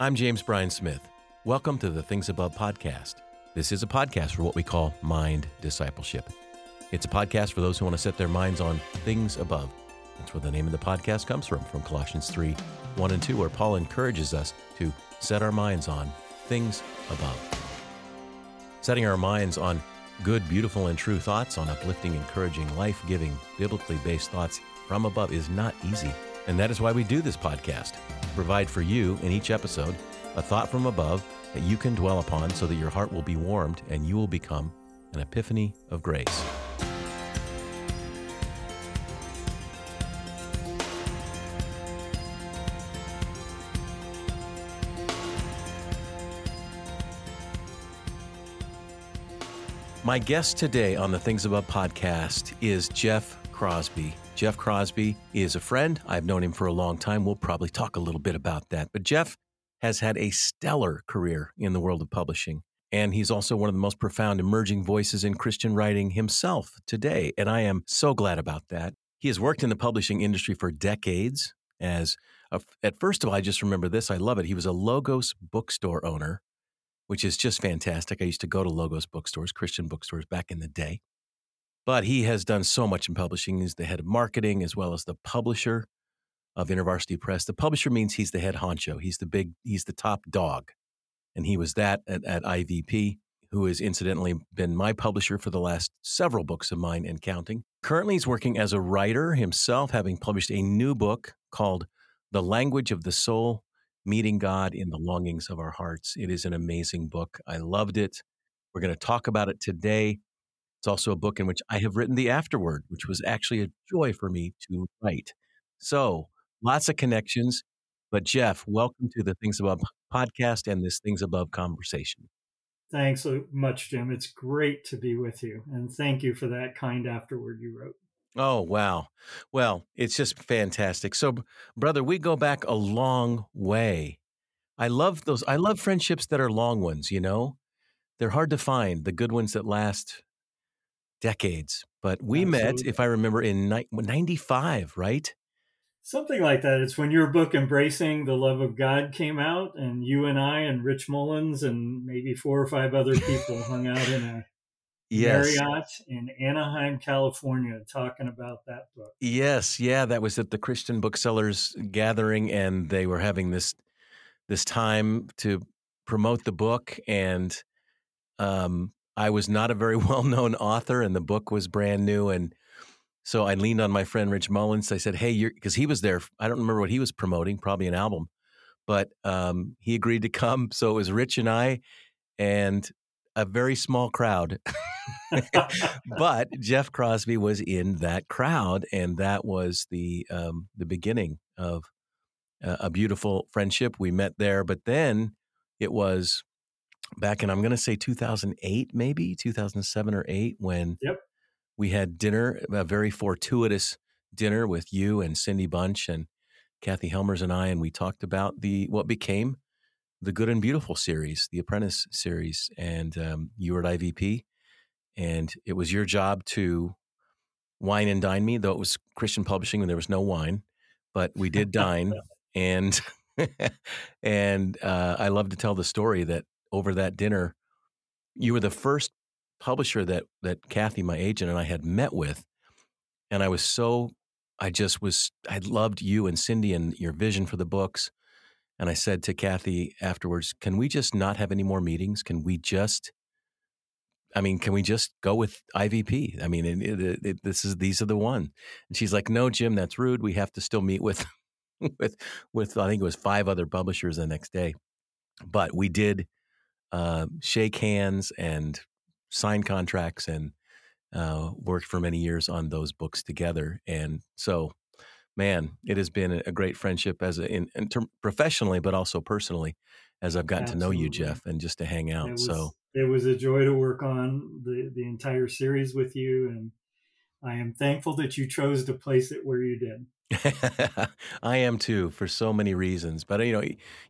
I'm James Bryan Smith. Welcome to the Things Above podcast. This is a podcast for what we call mind discipleship. It's a podcast for those who want to set their minds on things above. That's where the name of the podcast comes from, from Colossians 3 1 and 2, where Paul encourages us to set our minds on things above. Setting our minds on good, beautiful, and true thoughts, on uplifting, encouraging, life giving, biblically based thoughts from above is not easy. And that is why we do this podcast provide for you in each episode a thought from above that you can dwell upon so that your heart will be warmed and you will become an epiphany of grace. My guest today on the Things Above podcast is Jeff Crosby. Jeff Crosby is a friend. I've known him for a long time. We'll probably talk a little bit about that. But Jeff has had a stellar career in the world of publishing. And he's also one of the most profound emerging voices in Christian writing himself today. And I am so glad about that. He has worked in the publishing industry for decades. As a, at first of all, I just remember this. I love it. He was a Logos bookstore owner which is just fantastic. I used to go to Logos bookstores, Christian bookstores back in the day. But he has done so much in publishing. He's the head of marketing as well as the publisher of InterVarsity Press. The publisher means he's the head honcho. He's the big, he's the top dog. And he was that at, at IVP, who has incidentally been my publisher for the last several books of mine and counting. Currently, he's working as a writer himself, having published a new book called The Language of the Soul Meeting God in the Longings of Our Hearts. It is an amazing book. I loved it. We're going to talk about it today. It's also a book in which I have written the afterword, which was actually a joy for me to write. So, lots of connections. But, Jeff, welcome to the Things Above podcast and this Things Above conversation. Thanks so much, Jim. It's great to be with you. And thank you for that kind afterword you wrote. Oh, wow. Well, it's just fantastic. So, brother, we go back a long way. I love those. I love friendships that are long ones, you know? They're hard to find, the good ones that last decades. But we Absolutely. met, if I remember, in 95, right? Something like that. It's when your book, Embracing the Love of God, came out, and you and I and Rich Mullins and maybe four or five other people hung out in a yes. Marriott in Anaheim, California, talking about that book. Yes, yeah, that was at the Christian Booksellers gathering, and they were having this this time to promote the book. And um, I was not a very well known author, and the book was brand new, and so I leaned on my friend Rich Mullins. I said, "Hey, you're," because he was there. I don't remember what he was promoting, probably an album, but um, he agreed to come. So it was Rich and I, and a very small crowd. but Jeff Crosby was in that crowd, and that was the um, the beginning of a, a beautiful friendship. We met there, but then it was back in I'm going to say 2008, maybe 2007 or eight, when yep. we had dinner, a very fortuitous dinner with you and Cindy Bunch and Kathy Helmers and I, and we talked about the what became the Good and Beautiful series, the Apprentice series, and um, you were at IVP, and it was your job to wine and dine me, though it was Christian publishing and there was no wine, but we did dine, and and uh, I love to tell the story that over that dinner, you were the first publisher that that Kathy, my agent, and I had met with, and I was so I just was I loved you and Cindy and your vision for the books and I said to Kathy afterwards, can we just not have any more meetings? Can we just, I mean, can we just go with IVP? I mean, it, it, it, this is, these are the one. And she's like, no, Jim, that's rude. We have to still meet with, with, with, I think it was five other publishers the next day. But we did uh, shake hands and sign contracts and uh, worked for many years on those books together. And so man, it has been a great friendship as a, in, in term, professionally, but also personally, as I've gotten Absolutely. to know you, Jeff, and just to hang out. It was, so it was a joy to work on the the entire series with you, and I am thankful that you chose to place it where you did. I am too, for so many reasons. But uh, you know,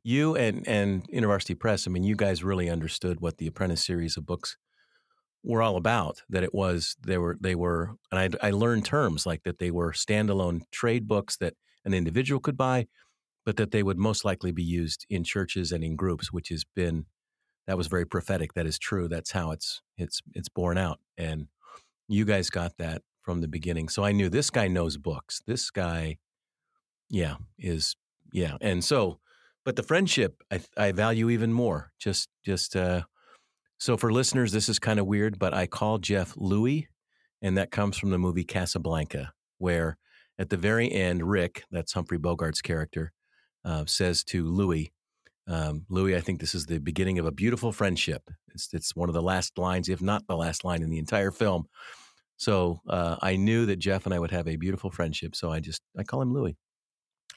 you and and InterVarsity Press. I mean, you guys really understood what the Apprentice series of books were all about. That it was they were they were, and I, I learned terms like that they were standalone trade books that an individual could buy, but that they would most likely be used in churches and in groups, which has been that was very prophetic. That is true. That's how it's it's it's borne out, and you guys got that from the beginning. So I knew this guy knows books. This guy, yeah, is yeah, and so, but the friendship I, I value even more. Just just uh, so for listeners, this is kind of weird, but I call Jeff Louis, and that comes from the movie Casablanca, where at the very end, Rick, that's Humphrey Bogart's character, uh, says to Louis, um, Louis, I think this is the beginning of a beautiful friendship. It's, it's one of the last lines, if not the last line in the entire film. So uh, I knew that Jeff and I would have a beautiful friendship. So I just I call him Louis,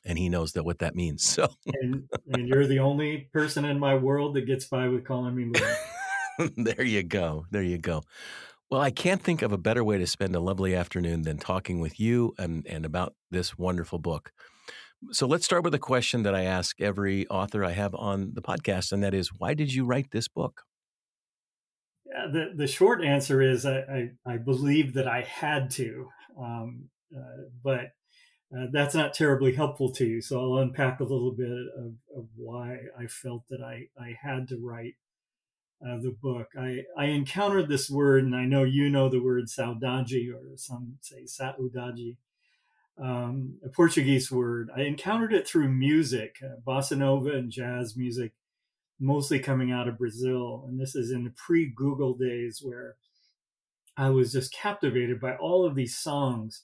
and he knows that what that means. So and, and you're the only person in my world that gets by with calling me Louis. there you go. There you go. Well, I can't think of a better way to spend a lovely afternoon than talking with you and, and about this wonderful book. So let's start with a question that I ask every author I have on the podcast, and that is, why did you write this book? Yeah, the the short answer is I I, I believe that I had to, um, uh, but uh, that's not terribly helpful to you. So I'll unpack a little bit of, of why I felt that I I had to write uh, the book. I I encountered this word, and I know you know the word saudade, or some say saudade um, a Portuguese word. I encountered it through music, uh, bossa nova and jazz music, mostly coming out of Brazil. And this is in the pre Google days where I was just captivated by all of these songs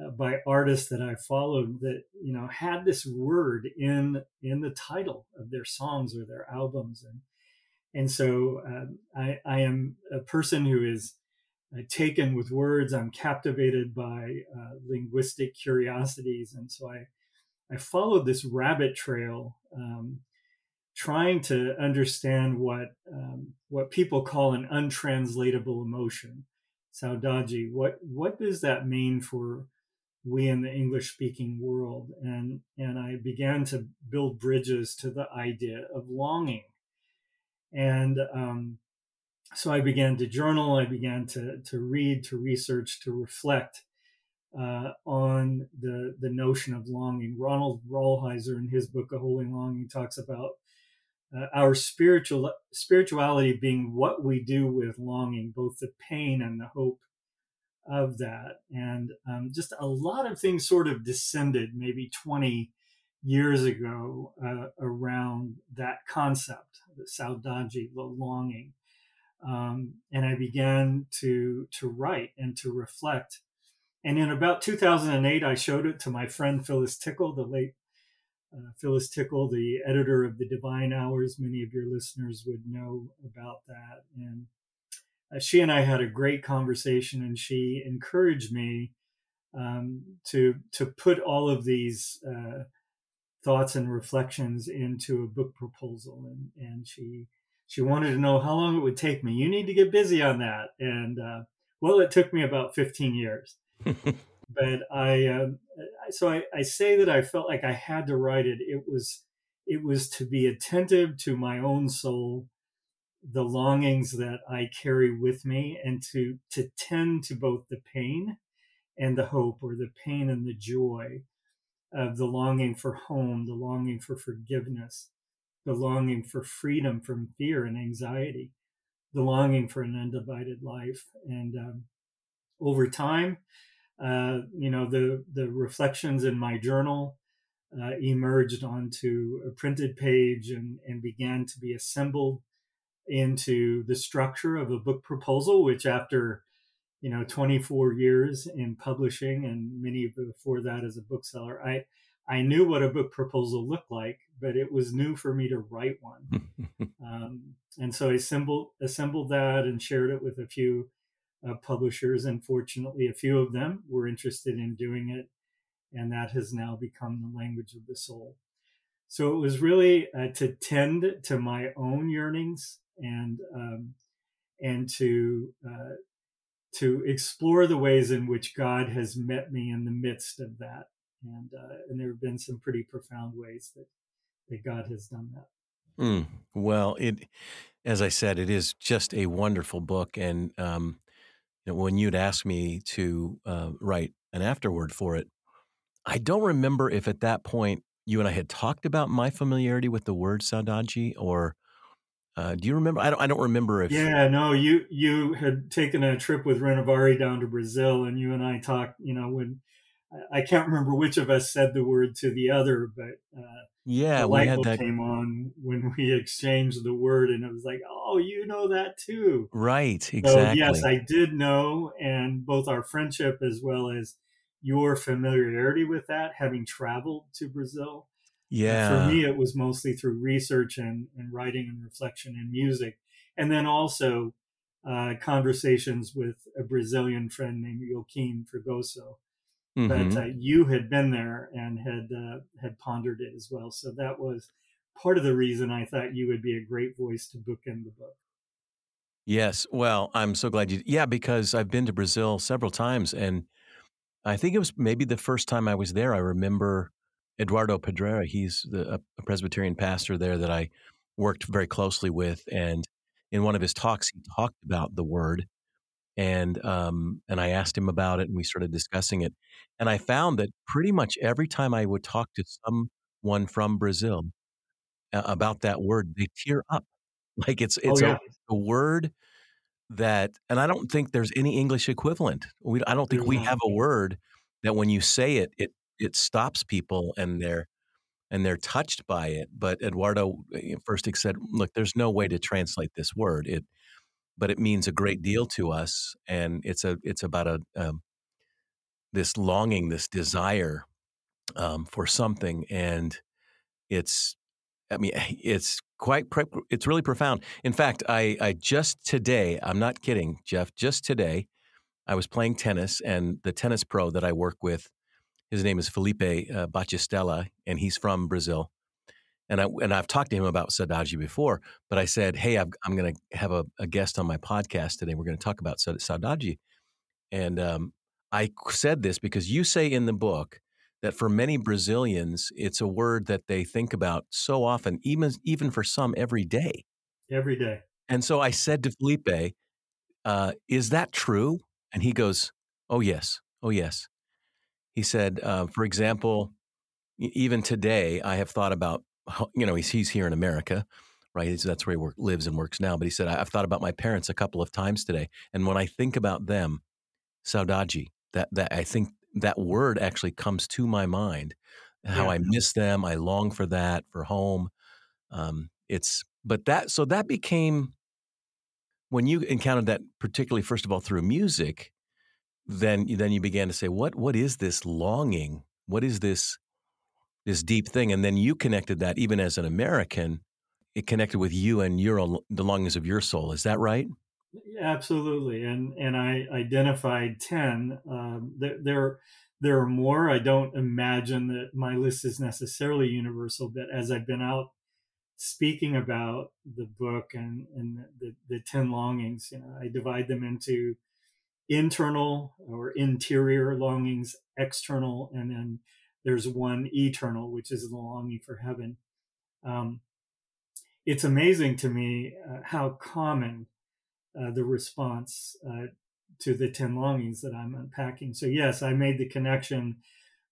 uh, by artists that I followed that you know had this word in in the title of their songs or their albums and and so uh, I, I am a person who is taken with words. I'm captivated by uh, linguistic curiosities, and so I I followed this rabbit trail, um, trying to understand what um, what people call an untranslatable emotion, saudade. What what does that mean for we in the English speaking world? And and I began to build bridges to the idea of longing, and um, so I began to journal. I began to to read, to research, to reflect uh, on the the notion of longing. Ronald Rolheiser, in his book A Holy Longing, talks about uh, our spiritual spirituality being what we do with longing, both the pain and the hope of that. And um, just a lot of things sort of descended, maybe twenty years ago, uh, around that concept, the saudade, the longing. Um, and I began to to write and to reflect. And in about 2008, I showed it to my friend Phyllis Tickle, the late uh, Phyllis Tickle, the editor of the Divine Hours. Many of your listeners would know about that. And uh, she and I had a great conversation, and she encouraged me um, to to put all of these uh, thoughts and reflections into a book proposal. And and she she wanted to know how long it would take me. You need to get busy on that. And uh, well, it took me about 15 years. but I, um, so I, I say that I felt like I had to write it. It was, it was to be attentive to my own soul, the longings that I carry with me, and to to tend to both the pain and the hope, or the pain and the joy of the longing for home, the longing for forgiveness, the longing for freedom from fear and anxiety, the longing for an undivided life. And um, over time, uh, you know, the, the reflections in my journal uh, emerged onto a printed page and, and began to be assembled into the structure of a book proposal, which after you know 24 years in publishing and many before that as a bookseller i I knew what a book proposal looked like, but it was new for me to write one. um, and so I assembled, assembled that and shared it with a few uh, publishers. And fortunately, a few of them were interested in doing it. And that has now become the language of the soul. So it was really uh, to tend to my own yearnings and um, and to uh, to explore the ways in which God has met me in the midst of that and uh, and there have been some pretty profound ways that that God has done that. Mm, well, it, as I said, it is just a wonderful book, and um, know, when you'd asked me to uh, write an afterword for it, I don't remember if at that point you and I had talked about my familiarity with the word saudade, or uh, do you remember? I don't. I don't remember if. Yeah, no. You you had taken a trip with Renovaré down to Brazil, and you and I talked. You know, when I can't remember which of us said the word to the other, but uh, yeah, the light bulb that... came on when we exchanged the word, and it was like, oh, you know that too, right? Exactly. So yes, I did know, and both our friendship as well as your familiarity with that, having traveled to Brazil. Yeah. And for me, it was mostly through research and, and writing and reflection and music, and then also uh, conversations with a Brazilian friend named Joaquim Fregoso mm-hmm. but uh, you had been there and had uh, had pondered it as well. So that was part of the reason I thought you would be a great voice to bookend the book. Yes, well, I'm so glad you. Yeah, because I've been to Brazil several times, and I think it was maybe the first time I was there. I remember Eduardo Pedreira. He's the, a Presbyterian pastor there that I worked very closely with, and in one of his talks, he talked about the word and um, and I asked him about it, and we started discussing it. And I found that pretty much every time I would talk to someone from Brazil about that word, they tear up. Like it's it's oh, yeah. a, a, word that, and I don't think there's any English equivalent. We, I don't think we have a word that when you say it, it it stops people and they're and they're touched by it. But Eduardo eh, first said, "Look, there's no way to translate this word. It but it means a great deal to us, and it's a it's about a um, this longing, this desire um, for something, and it's I mean it's quite it's really profound. In fact, I I just today I'm not kidding, Jeff. Just today, I was playing tennis, and the tennis pro that I work with, his name is Felipe uh, Batistella, and he's from Brazil and I and I've talked to him about Saudade before, but I said, "Hey, i am going to have a, a, guest on my podcast today. We're going to talk about Saudade," and um, I said this because you say in the book that for many Brazilians, it's a word that they think about so often, even even for some every day. Every day. And so I said to Felipe, uh, "Is that true?" And he goes, "Oh yes, oh yes." He said, uh, for example, even today, I have thought about you know, he's he's here in America, right? That's where he work, lives and works now. But he said, I've thought about my parents a couple of times today, and when I think about them, saudaji, that that I think that word actually comes to my mind. How yeah. I miss them, I long for that, for home. Um, it's but that so that became when you encountered that, particularly first of all through music. Then, then you began to say, "What? What is this longing? What is this this deep thing. And then you connected that even as an American, it connected with you and your the longings of your soul. Is that right? Absolutely. And and I identified ten. Um, there, there there are more. I don't imagine that my list is necessarily universal, but as I've been out speaking about the book and and the, the ten longings, you know, I divide them into internal or interior longings, external, and then there's one eternal, which is the longing for heaven. Um, it's amazing to me uh, how common uh, the response uh, to the 10 longings that I'm unpacking. So, yes, I made the connection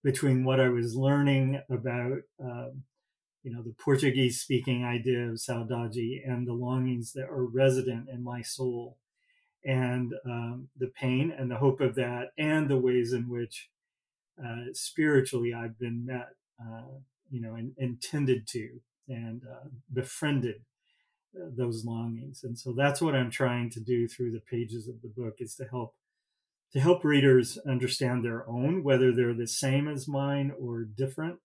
between what I was learning about, um, you know, the Portuguese speaking idea of saudade and the longings that are resident in my soul and um, the pain and the hope of that and the ways in which uh, spiritually I've been met, uh, you know, and tended to and uh, befriended uh, those longings. And so that's what I'm trying to do through the pages of the book is to help to help readers understand their own, whether they're the same as mine or different,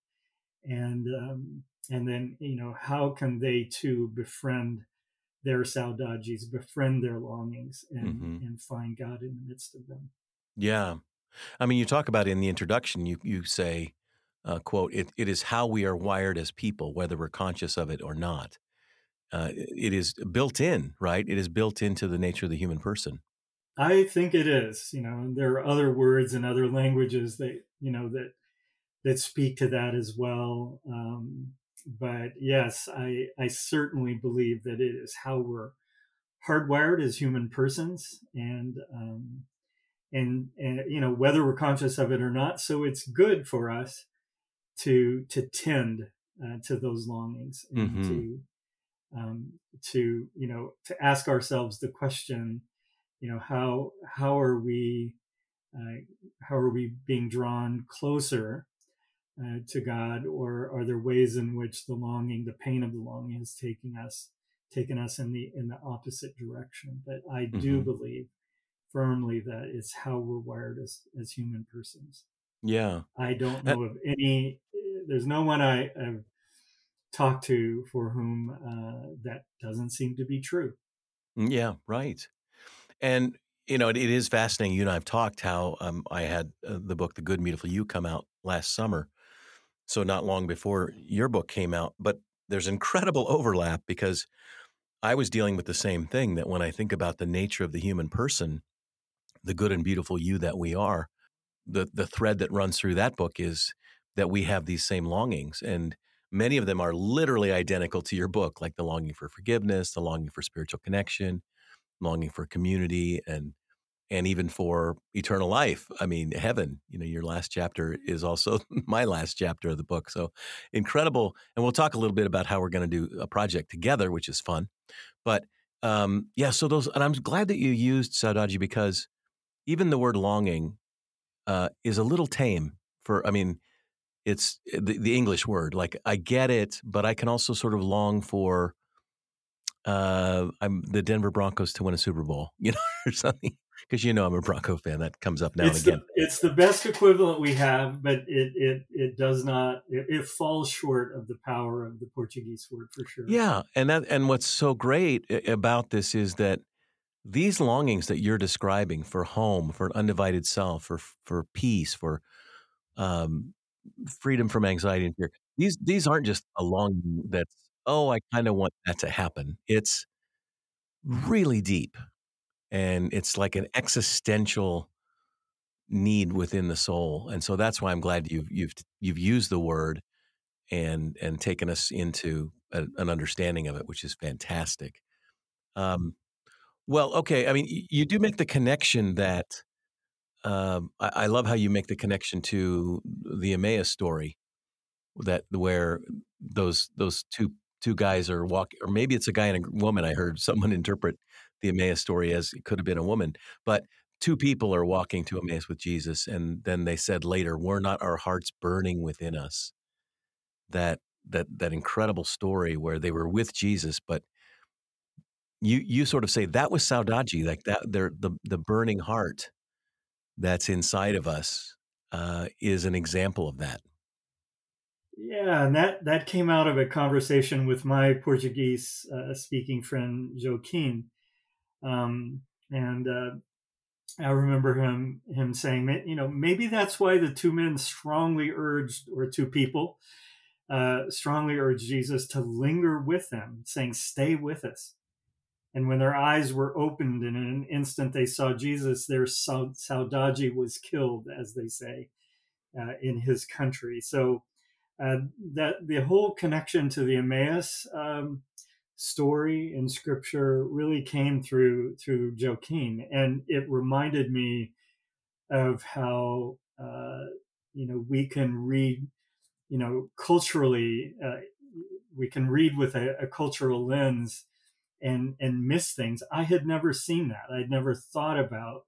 and um, and then you know how can they too befriend their saudades, befriend their longings, and mm-hmm. and find God in the midst of them. Yeah, I mean, you talk about in the introduction, you you say, uh, "quote it, it is how we are wired as people, whether we're conscious of it or not. Uh, it is built in, right? It is built into the nature of the human person." I think it is. You know, there are other words and other languages that you know that that speak to that as well. Um, but yes, I I certainly believe that it is how we're hardwired as human persons, and um, and, and you know whether we're conscious of it or not so it's good for us to to tend uh, to those longings and mm-hmm. to um, to you know to ask ourselves the question you know how how are we uh, how are we being drawn closer uh, to God, or are there ways in which the longing, the pain of the longing, is taking us taken us in the in the opposite direction? But I mm-hmm. do believe firmly that it's how we're wired as as human persons. Yeah, I don't know of any. There's no one I, have talked to for whom uh, that doesn't seem to be true. Mm, yeah, right. And you know, it, it is fascinating. You and I have talked how um, I had uh, the book "The Good and Beautiful You" come out last summer, so not long before your book came out. But there's incredible overlap because I was dealing with the same thing. That when I think about the nature of the human person, the good and beautiful you that we are, the the thread that runs through that book is that we have these same longings, and many of them are literally identical to your book, like the longing for forgiveness, the longing for spiritual connection, longing for community and and even for eternal life. I mean, heaven, you know, your last chapter is also my last chapter of the book. So incredible. And we'll talk a little bit about how we're going to do a project together, which is fun. But um, yeah, so those, and I'm glad that you used Saudade because even the word longing uh, is a little tame for, I mean, it's the, the English word. Like I get it, but I can also sort of long for uh, I'm the Denver Broncos to win a Super Bowl, you know, or something. Because you know I'm a Bronco fan. That comes up now it's and again. The, it's the best equivalent we have, but it it it does not. It, it, falls short of the power of the Portuguese word for sure. Yeah, and that and what's so great about this is that these longings that you're describing for home, for an undivided self, for for peace, for um, freedom from anxiety and fear. These these aren't just a longing that's oh, I kind of want that to happen. It's really deep and it's like an existential need within the soul. And so that's why I'm glad you've you've you've used the word and and taken us into a, an understanding of it, which is fantastic. Um, well, okay. I mean, you do make the connection that um, I, I, love how you make the connection to the Emmaus story, that where those those two two guys are walking, or maybe it's a guy and a woman. I heard someone interpret the Emmaus story as it could have been a woman, but two people are walking to Emmaus with Jesus, and then they said later, "Were not our hearts burning within us?" That that that incredible story where they were with Jesus, but you you sort of say that was saudaji, like that. The the burning heart that's inside of us uh, is an example of that. Yeah, and that that came out of a conversation with my Portuguese uh, speaking friend Joaquin, um, and uh, I remember him him saying, you know, maybe that's why the two men strongly urged, or two people, uh, strongly urged Jesus to linger with them, saying, "Stay with us." And when their eyes were opened in an instant they saw Jesus, their saudade was killed, as they say, uh, in his country. So uh, that the whole connection to the Emmaus um, story in Scripture really came through through Joaquin, and it reminded me of how uh, you know we can read, you know, culturally, uh, we can read with a, a cultural lens and and miss things. I had never seen that. I'd never thought about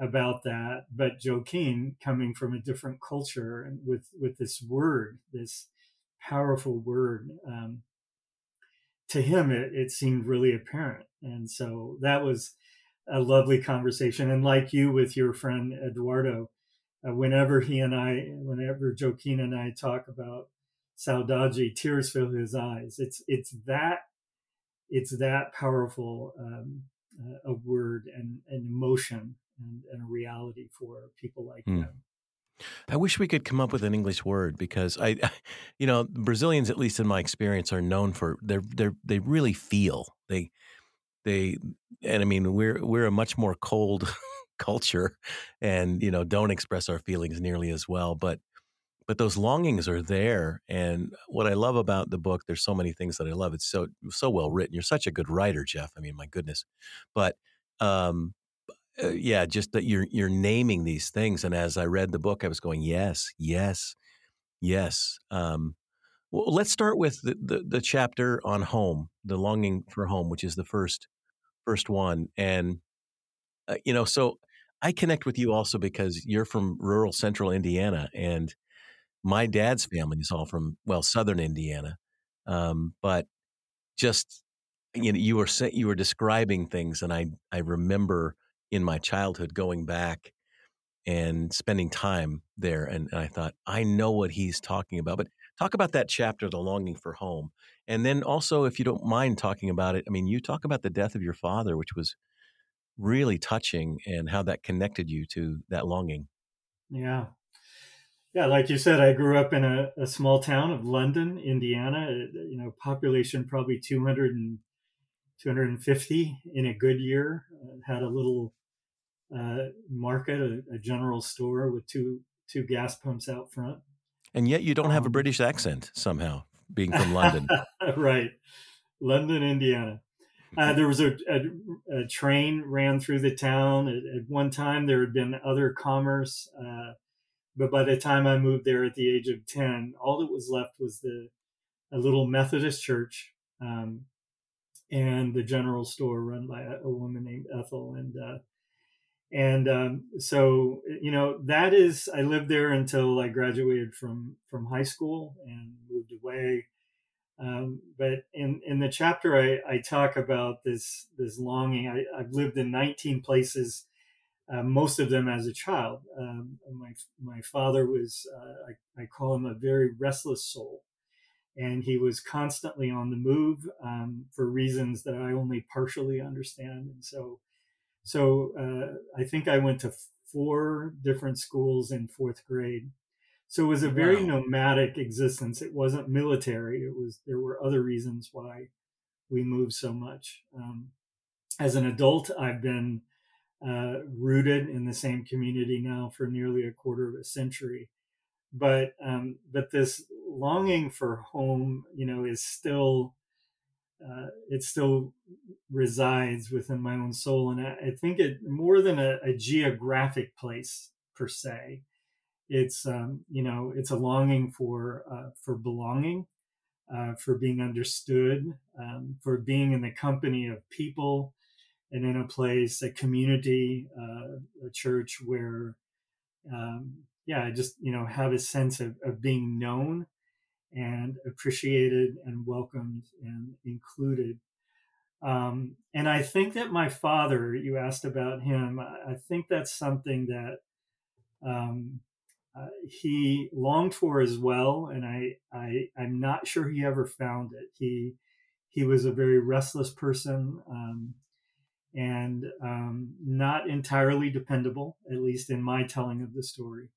about that. But Joaquin, coming from a different culture and with with this word, this powerful word, um, to him it, it seemed really apparent. And so that was a lovely conversation. And like you with your friend Eduardo, uh, whenever he and I, whenever Joaquin and I talk about saudade, tears fill his eyes. It's it's that it's that powerful um, uh, a word and an emotion and, and a reality for people like mm. them. I wish we could come up with an English word because I, you know, Brazilians, at least in my experience, are known for they're they're they really feel they they and I mean we're we're a much more cold culture and you know don't express our feelings nearly as well but but those longings are there and what i love about the book there's so many things that i love it's so so well written you're such a good writer jeff i mean my goodness but um uh, yeah, just that you're you're naming these things. And as I read the book, I was going, yes, yes, Yes. Um, well, let's start with the, the, the chapter on home, the longing for home, which is the first first one. And uh, you know, so I connect with you also because you're from rural central Indiana, and my dad's family is all from well southern Indiana. Um, but just you know, you were you were describing things, and I I remember in my childhood going back and spending time there, and, and I thought I know what he's talking about. But talk about that chapter, the longing for home, and then also, if you don't mind talking about it, I mean, you talk about the death of your father, which was really touching, and how that connected you to that longing. Yeah, yeah, like you said, I grew up in a, a small town of London, Indiana. You know, population probably 200 and 250 in a good year. Uh, had a little uh, market, a, a, general store with two two gas pumps out front. And yet, you don't have a um, British accent somehow, being from London. right, London, Indiana. Uh, there was a, a, a, train ran through the town. At, at, one time, there had been other commerce, uh, but by the time I moved there at the age of ten, all that was left was the a little Methodist church um, and the general store run by a, a woman named Ethel. And uh, and um, so you know that is I lived there until I graduated from from high school and moved away. Um, but in in the chapter I, I talk about this this longing. I, I've lived in 19 places, uh, most of them as a child. Um, my my father was uh, I, I call him a very restless soul and he was constantly on the move um, for reasons that I only partially understand. And so, so uh, I think I went to four different schools in fourth grade. So it was a very wow. nomadic existence. It wasn't military. It was there were other reasons why we moved so much. Um, as an adult, I've been uh, rooted in the same community now for nearly a quarter of a century but um, but this longing for home, you know, is still uh, it still resides within my own soul, and I, I think it more than a, a, geographic place per se. It's um, you know it's a longing for uh, for belonging, uh, for being understood, um, for being in the company of people, and in a place, a community, uh, a church where um, yeah, just you know have a sense of, of being known and appreciated and welcomed and included. Um, and I think that my father, you asked about him, I, think that's something that um, uh, he longed for as well. And I, I, I'm not sure he ever found it. He, he was a very restless person um, and um, not entirely dependable, at least in my telling of the story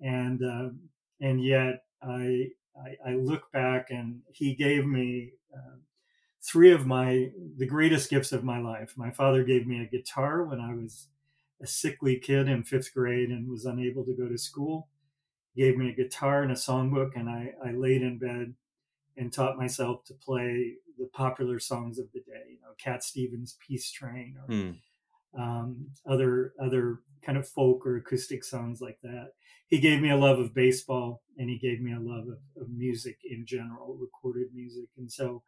and uh, and yet I, I, I look back and he gave me uh, three of my the greatest gifts of my life. My father gave me a guitar when I was a sickly kid in fifth grade and was unable to go to school. He gave me a guitar and a songbook, and I, I laid in bed and taught myself to play the popular songs of the day, you know, Cat Stevens' Peace Train or hmm. um, other other kind of folk or acoustic songs like that he gave me a love of baseball and he gave me a love of, of music in general, recorded music. And so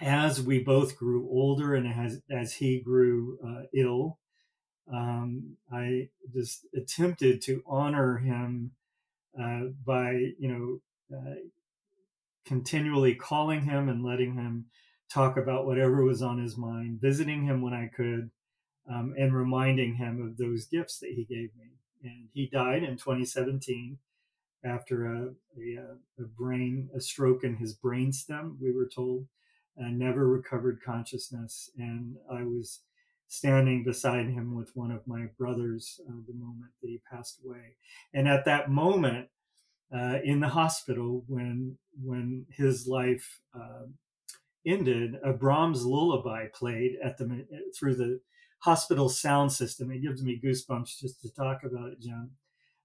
as we both grew older and as, as he grew uh, ill, um, I just attempted to honor him uh, by, you know, uh, continually calling him and letting him talk about whatever was on his mind, visiting him when I could, um, and reminding him of those gifts that he gave me and he died in 2017 after a, a, a brain a stroke in his brain stem. We were told, and never recovered consciousness. And I was standing beside him with one of my brothers uh, the moment that he passed away. And at that moment, uh, in the hospital, when when his life uh, ended, a Brahms lullaby played at the through the hospital sound system. It gives me goosebumps just to talk about it, John.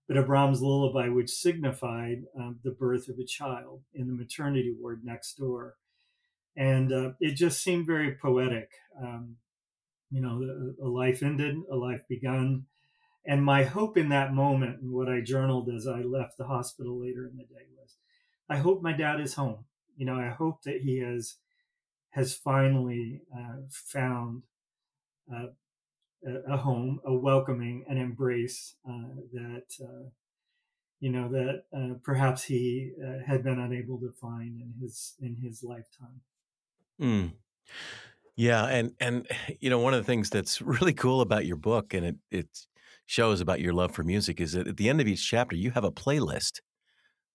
But a Brahms lullaby, which signified um, the birth of a child in the maternity ward next door. And uh, it just seemed very poetic. Um, you know, a life ended, a life begun. And my hope in that moment, and what I journaled as I left the hospital later in the day was, I hope my dad is home. You know, I hope that he has has finally uh, found uh, a home, a welcoming, an embrace uh, that uh, you know that uh, perhaps he uh, had been unable to find in his in his lifetime. Mm. Yeah, and and you know one of the things that's really cool about your book, and it it shows about your love for music, is that at the end of each chapter you have a playlist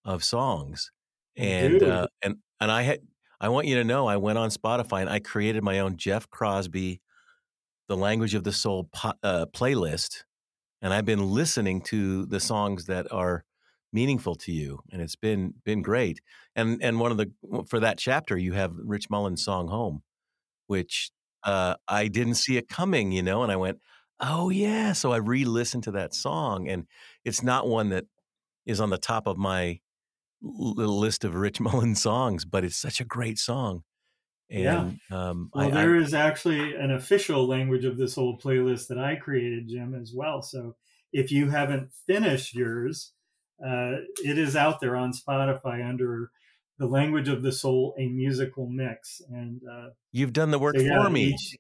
of songs, and uh, and and I had I want you to know I went on Spotify and I created my own Jeff Crosby, the Language of the Soul po- uh, playlist, and I've been listening to the songs that are meaningful to you, and it's been been great. And and one of the for that chapter, you have Rich Mullins' song "Home," which uh, I didn't see it coming, you know, and I went, "Oh yeah!" So I re-listened to that song, and it's not one that is on the top of my little list of Rich Mullins songs, but it's such a great song. And, yeah. Um, well, I, there I, is actually an official language of this whole playlist that I created, Jim, as well. So if you haven't finished yours, uh, it is out there on Spotify under the language of the soul, a musical mix. And uh, you've done the work so, yeah, for me. Each,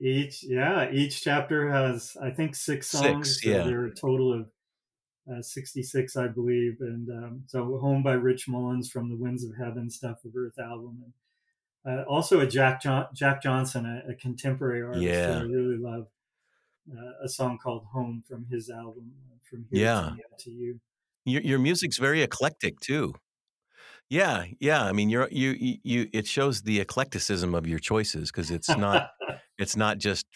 each, yeah, each chapter has, I think, six songs. Six, yeah. So there are a total of uh, 66, I believe. And um, so, Home by Rich Mullins from the Winds of Heaven, Stuff of Earth album. And uh, also a Jack John- Jack Johnson, a, a contemporary artist yeah. I really love. Uh, a song called Home from his album, uh, From Here yeah. to, to You. Your your music's very eclectic too. Yeah, yeah. I mean, you're you you. It shows the eclecticism of your choices because it's not it's not just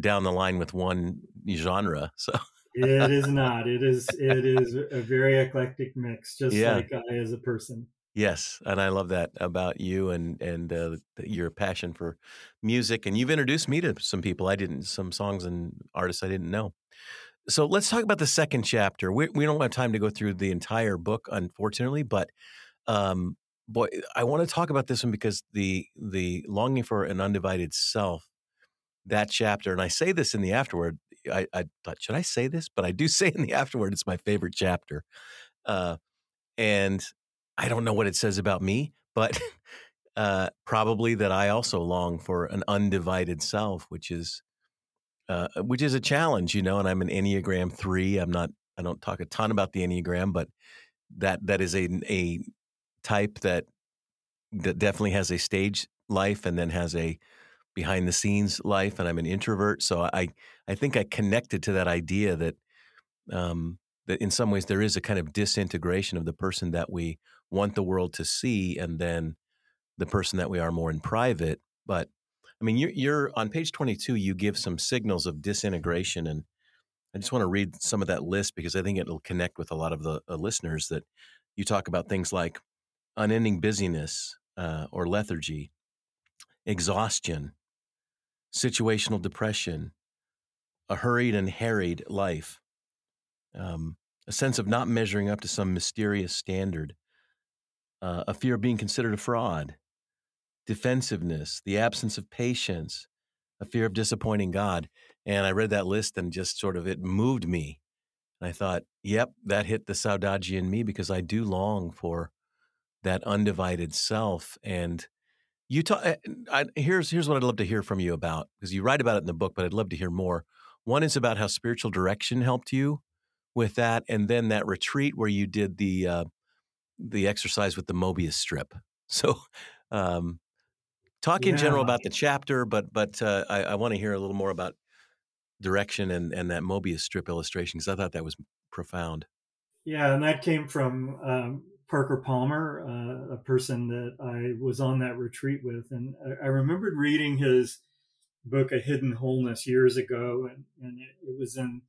down the line with one genre. So it is not. It is it is a very eclectic mix, just yeah. like I as a person. Yes, and I love that about you and and uh, your passion for music. And you've introduced me to some people I didn't, some songs and artists I didn't know. So let's talk about the second chapter. We, we don't have time to go through the entire book, unfortunately, but um, boy, I want to talk about this one because the the longing for an undivided self, that chapter, and I say this in the afterword. I, I thought, should I say this? But I do say in the afterword, it's my favorite chapter, uh, and I don't know what it says about me, but uh, probably that I also long for an undivided self, which is uh, which is a challenge, you know. And I'm an Enneagram three. I'm not. I don't talk a ton about the Enneagram, but that that is a a type that that definitely has a stage life and then has a behind the scenes life. And I'm an introvert, so I I think I connected to that idea that um, that in some ways there is a kind of disintegration of the person that we want the world to see, and then the person that we are more in private. But I mean, you're, you're on page 22, you give some signals of disintegration. And I just want to read some of that list because I think it'll connect with a lot of the uh, listeners that you talk about things like unending busyness uh, or lethargy, exhaustion, situational depression, a hurried and harried life, um, a sense of not measuring up to some mysterious standard, uh, a fear of being considered a fraud, defensiveness, the absence of patience, a fear of disappointing God. And I read that list and just sort of it moved me. And I thought, yep, that hit the Saudaji in me because I do long for that undivided self. And you talk, eh, I, here's, here's what I'd love to hear from you about because you write about it in the book, but I'd love to hear more. One is about how spiritual direction helped you with that. And then that retreat where you did the, uh, the exercise with the Mobius strip. So, um, Talk in yeah. general about the chapter, but but uh, I, I want to hear a little more about direction and and that Mobius strip illustration because I thought that was profound. Yeah, and that came from um, Parker Palmer, uh, a person that I was on that retreat with, and I, I, remembered reading his book, A Hidden Wholeness, years ago, and, and it, it was in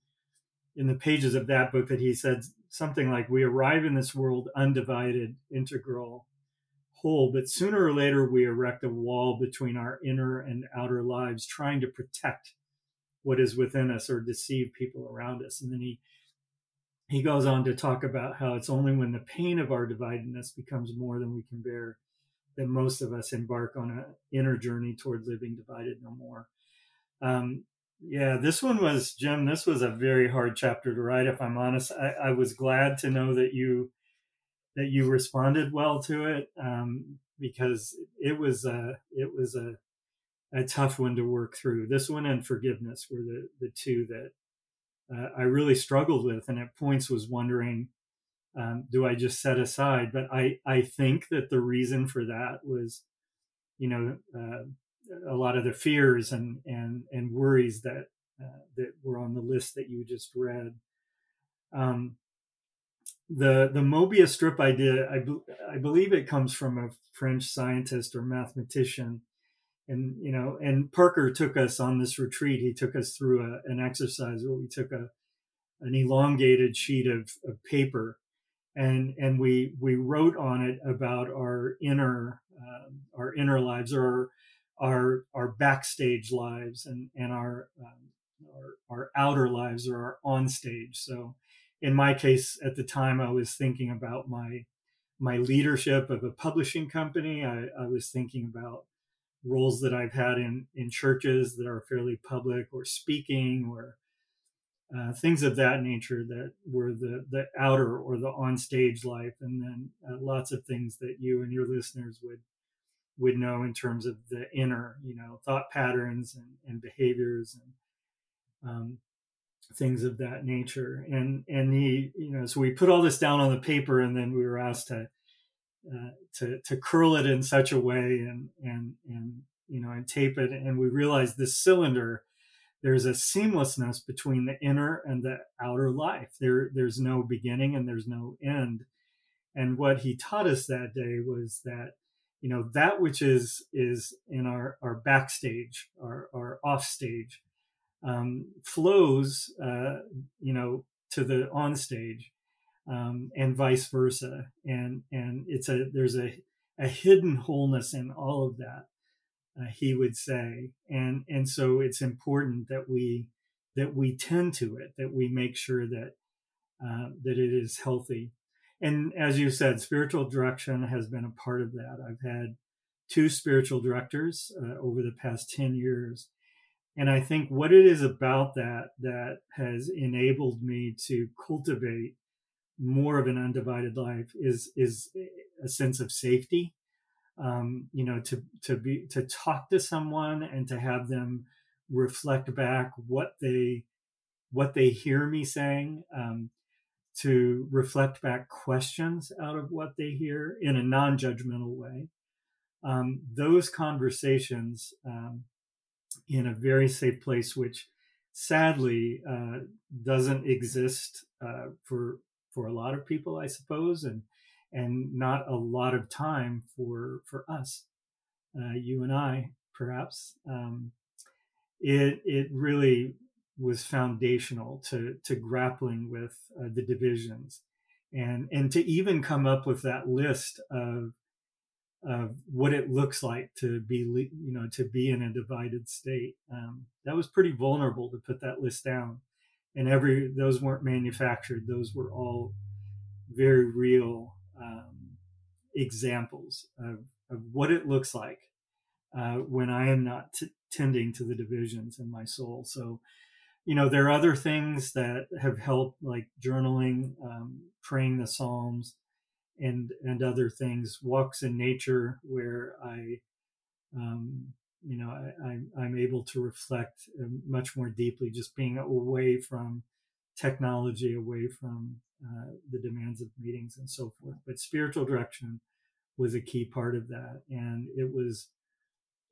in the pages of that book that he said something like, "We arrive in this world undivided, integral, whole, but sooner or later we erect a wall between our inner and outer lives, trying to protect what is within us or deceive people around us. And then he he goes on to talk about how it's only when the pain of our dividedness becomes more than we can bear that most of us embark on an inner journey toward living divided no more. Um, Yeah, this one was Jim. This was a very hard chapter to write. If I'm honest, I, I was glad to know that you that you responded well to it um, because it was a it was a a tough one to work through. This one and forgiveness were the the two that uh, I really struggled with, and at points was wondering, um, do I just set aside? But I I think that the reason for that was, you know, uh, a lot of the fears and and and worries that uh, that were on the list that you just read. Um, the the Mobius strip idea, I, I believe it comes from a French scientist or mathematician, and you know, and Parker took us on this retreat. He took us through a, an exercise where we took a an elongated sheet of, of paper, and and we we wrote on it about our inner um, our inner lives or our our backstage lives and and our um, our, our outer lives or our on stage. So in my case at the time I was thinking about my my leadership of a publishing company. I, I was thinking about roles that I've had in in churches that are fairly public or speaking or uh, things of that nature that were the the outer or the on stage life, and then uh, lots of things that you and your listeners would would know in terms of the inner, you know, thought patterns and, and behaviors and um, things of that nature. And and he, you know, so we put all this down on the paper, and then we were asked to uh, to to curl it in such a way and and and you know and tape it, and we realized this cylinder. There's a seamlessness between the inner and the outer life. There, there's no beginning and there's no end. And what he taught us that day was that you know that which is is in our our backstage our our off stage um, flows uh, you know to the on stage um, and vice versa and and it's a there's a a hidden wholeness in all of that uh, he would say and and so it's important that we that we tend to it that we make sure that uh, that it is healthy and as you said, spiritual direction has been a part of that. I've had two spiritual directors uh, over the past 10 years. And I think what it is about that that has enabled me to cultivate more of an undivided life is is a sense of safety. Um, you know, to to be to talk to someone and to have them reflect back what they what they hear me saying. Um, to reflect back questions out of what they hear in a non judgmental way. Um, those conversations um, in a very safe place, which sadly uh, doesn't exist uh, for for a lot of people, I suppose, and and not a lot of time for for us, uh, you and I, perhaps. Um, it it really was foundational to to grappling with uh, the divisions and and to even come up with that list of of what it looks like to be you know to be in a divided state um, that was pretty vulnerable to put that list down and every those weren't manufactured those were all very real um, examples of, of what it looks like uh, when i am not t- tending to the divisions in my soul so you know, there are other things that have helped, like journaling, um, praying the Psalms, and and other things. Walks in nature, where I, um, you know, I, I, am able to reflect um, much more deeply, just being away from technology, away from uh, the demands of meetings and so forth. But spiritual direction was a key part of that, and it was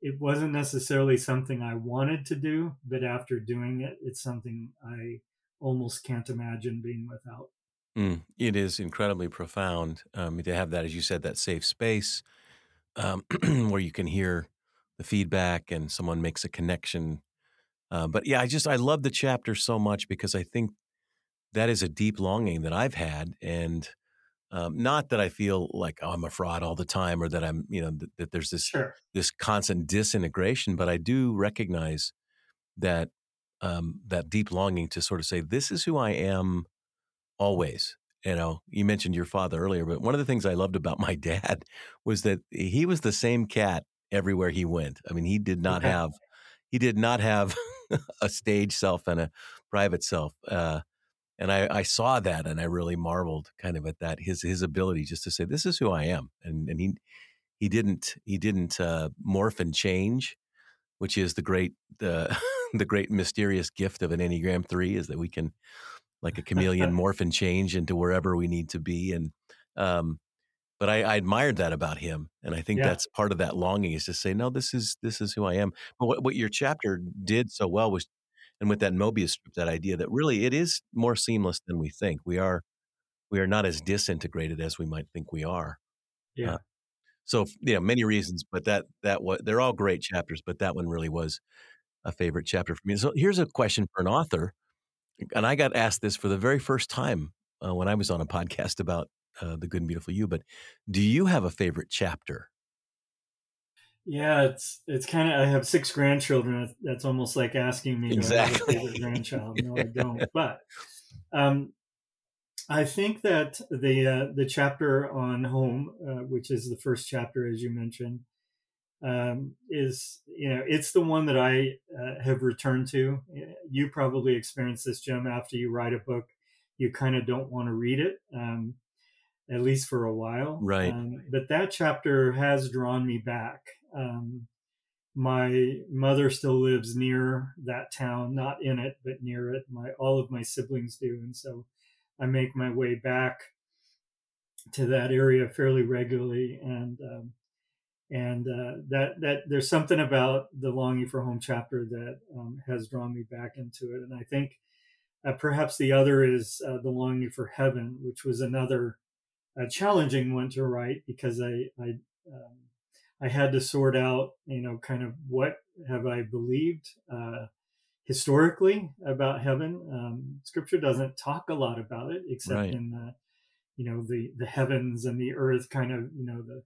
it wasn't necessarily something I wanted to do, but after doing it, it's something I almost can't imagine being without. Mm, it is incredibly profound um, to have that, as you said, that safe space um, where you can hear the feedback and someone makes a connection. Uh, but yeah, I just I love the chapter so much because I think that is a deep longing that I've had, and um, not that I feel like oh, I'm a fraud all the time or that I'm, you know, that, that there's this sure. this constant disintegration, but I do recognize that um, that deep longing to sort of say, "This is who I am always." You know, you mentioned your father earlier, but one of the things I loved about my dad was that he was the same cat everywhere he went. I mean, he did not have he did not have a stage self and a private self. Uh, and I, I, saw that and I really marveled kind of at that his his ability just to say this is who I am and and he he didn't he didn't uh, morph and change, which is the great the the great mysterious gift of an Enneagram three is that we can like a chameleon morph and change into wherever we need to be and um, but I, I, admired that about him and i think yeah. that's part of that longing is to say no this is this is who i am. But what, what your chapter did so well was and with that mobius strip that idea that really it is more seamless than we think. We are we are not as disintegrated as we might think we are. Yeah. uh, so you know many reasons but that that what they're all great chapters but that one really was a favorite chapter for me. So here's a question for an author and i got asked this for the very first time uh, when i was on a podcast about uh, the good and beautiful you but do you have a favorite chapter? Yeah it's it's kind of i have six grandchildren that's almost like asking me exactly. to have a favorite grandchild? No i don't but um, i think that the uh, the chapter on home uh, which is the first chapter as you mentioned um, is you know it's the one that i uh, have returned to. You probably experience this jim after you write a book you kind of don't want to read it um, at least for a while. Right. Um, but that chapter has drawn me back. Um, my mother still lives near that town, not in it, but near it. My all of my siblings do, and so I make my way back to that area fairly regularly. And um, and uh, that that there's something about the longing for home chapter that um, has drawn me back into it. And I think uh, perhaps the other is uh, the longing for heaven, which was another a challenging one to write because I I um, I had to sort out you know kind of what have I believed uh, historically about heaven. Um, scripture doesn't talk a lot about it except right. in the you know the the heavens and the earth kind of you know the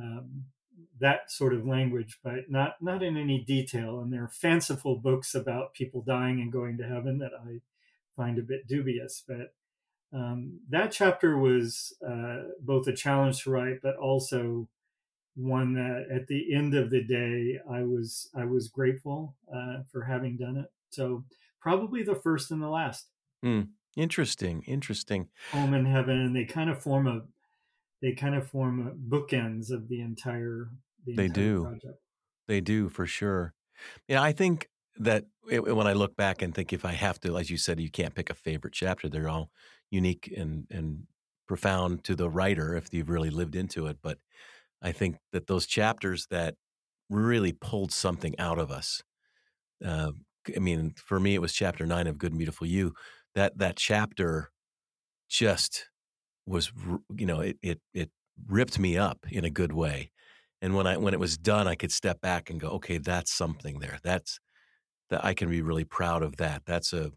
um, that sort of language, but not not in any detail. And there are fanciful books about people dying and going to heaven that I find a bit dubious. But um, that chapter was uh, both a challenge to write, but also one that at the end of the day, I was I was grateful uh, for having done it. So probably the first and the last. Mm, interesting, interesting. Home and heaven, and they kind of form a they kind of form a bookends of the entire. The they entire do. Project. They do for sure. Yeah, I think that it, when I look back and think if I have to, as you said, you can't pick a favorite chapter. They're all unique and and profound to the writer if you've really lived into it. But I think that those chapters that really pulled something out of us. Uh, I mean, for me, it was chapter nine of Good and Beautiful You. That that chapter just was, you know, it it it ripped me up in a good way. And when I when it was done, I could step back and go, okay, that's something there. That's that I can be really proud of that. That's a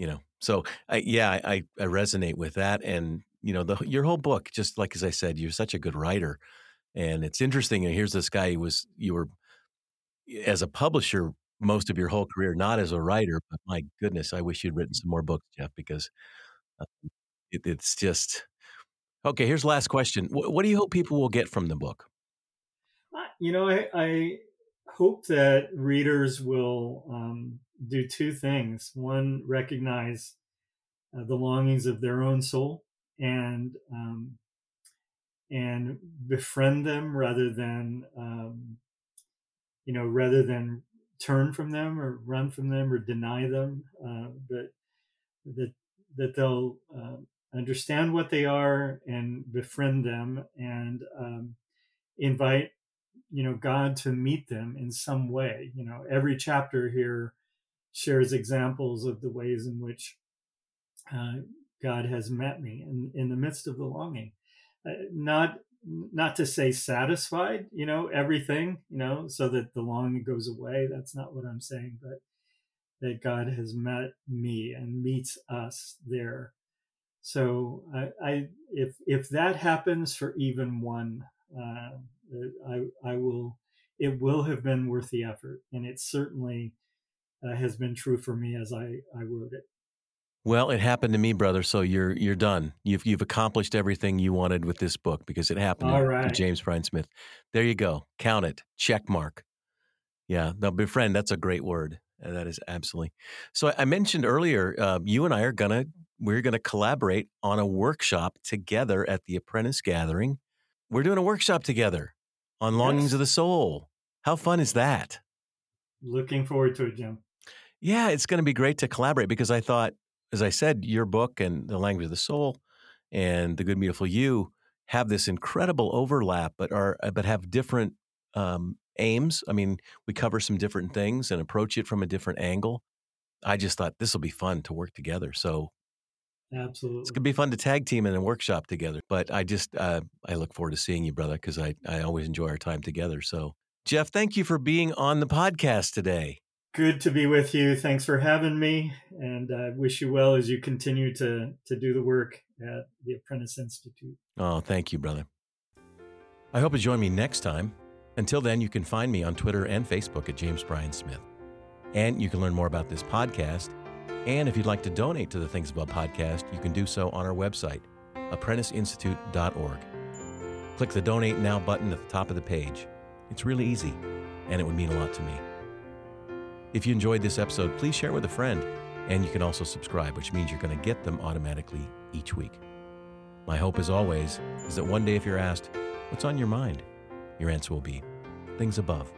you know so I, yeah I, I resonate with that and you know the your whole book just like as i said you're such a good writer and it's interesting and here's this guy who was you were as a publisher most of your whole career not as a writer but my goodness i wish you'd written some more books jeff because uh, it, it's just okay here's last question what, what, do you hope people will get from the book? You know i, I hope that readers will um, do two things. One, recognize uh, the longings of their own soul and um, and befriend them rather than um, you know rather than turn from them or run from them or deny them, uh, but that that they'll uh, understand what they are and befriend them and um, invite you know God to meet them in some way. You know, every chapter here shares examples of the ways in which uh, God has met me in, in the midst of the longing. Uh, not not to say satisfied, you know, everything, you know, so that the longing goes away. That's not what I'm saying, but that God has met me and meets us there. So I, I if if that happens for even one, uh, I I will it will have been worth the effort, and it certainly uh, has been true for me as I, I wrote it. Well, it happened to me, brother. So you're you're done. You've you've accomplished everything you wanted with this book because it happened to, right. to, James Bryan Smith. There you go. Count it. Check mark. Yeah, no, befriend. That's a great word. That is absolutely. So I mentioned earlier, uh, you and I are gonna we're gonna collaborate on a workshop together at the Apprentice Gathering. We're doing a workshop together on longings yes. of the soul. How fun is that? Looking forward to it, Jim. Yeah, it's going to be great to collaborate because I thought, as I said, your book and the language of the soul and the good beautiful you have this incredible overlap, but are but have different um, aims. I mean, we cover some different things and approach it from a different angle. I just thought this will be fun to work together. So absolutely, it's gonna be fun to tag team in a workshop together. But I just uh, I look forward to seeing you, brother, because I I always enjoy our time together. So Jeff, thank you for being on the podcast today. Good to be with you. Thanks for having me, and I wish you well as you continue to to do the work at the Apprentice Institute. Oh, thank you, brother. I hope you join me next time until then, you can find me on Twitter and Facebook at James Bryan Smith. And you can learn more about this podcast. And if you'd like to donate to the Things Above podcast, you can do so on our website, apprenticeinstitute.org. Click the Donate Now button at the top of the page. It's really easy, and it would mean a lot to me. If you enjoyed this episode, please share with a friend, and you can also subscribe, which means you're going to get them automatically each week. My hope, as always, is that one day if you're asked, What's on your mind? your answer will be things above.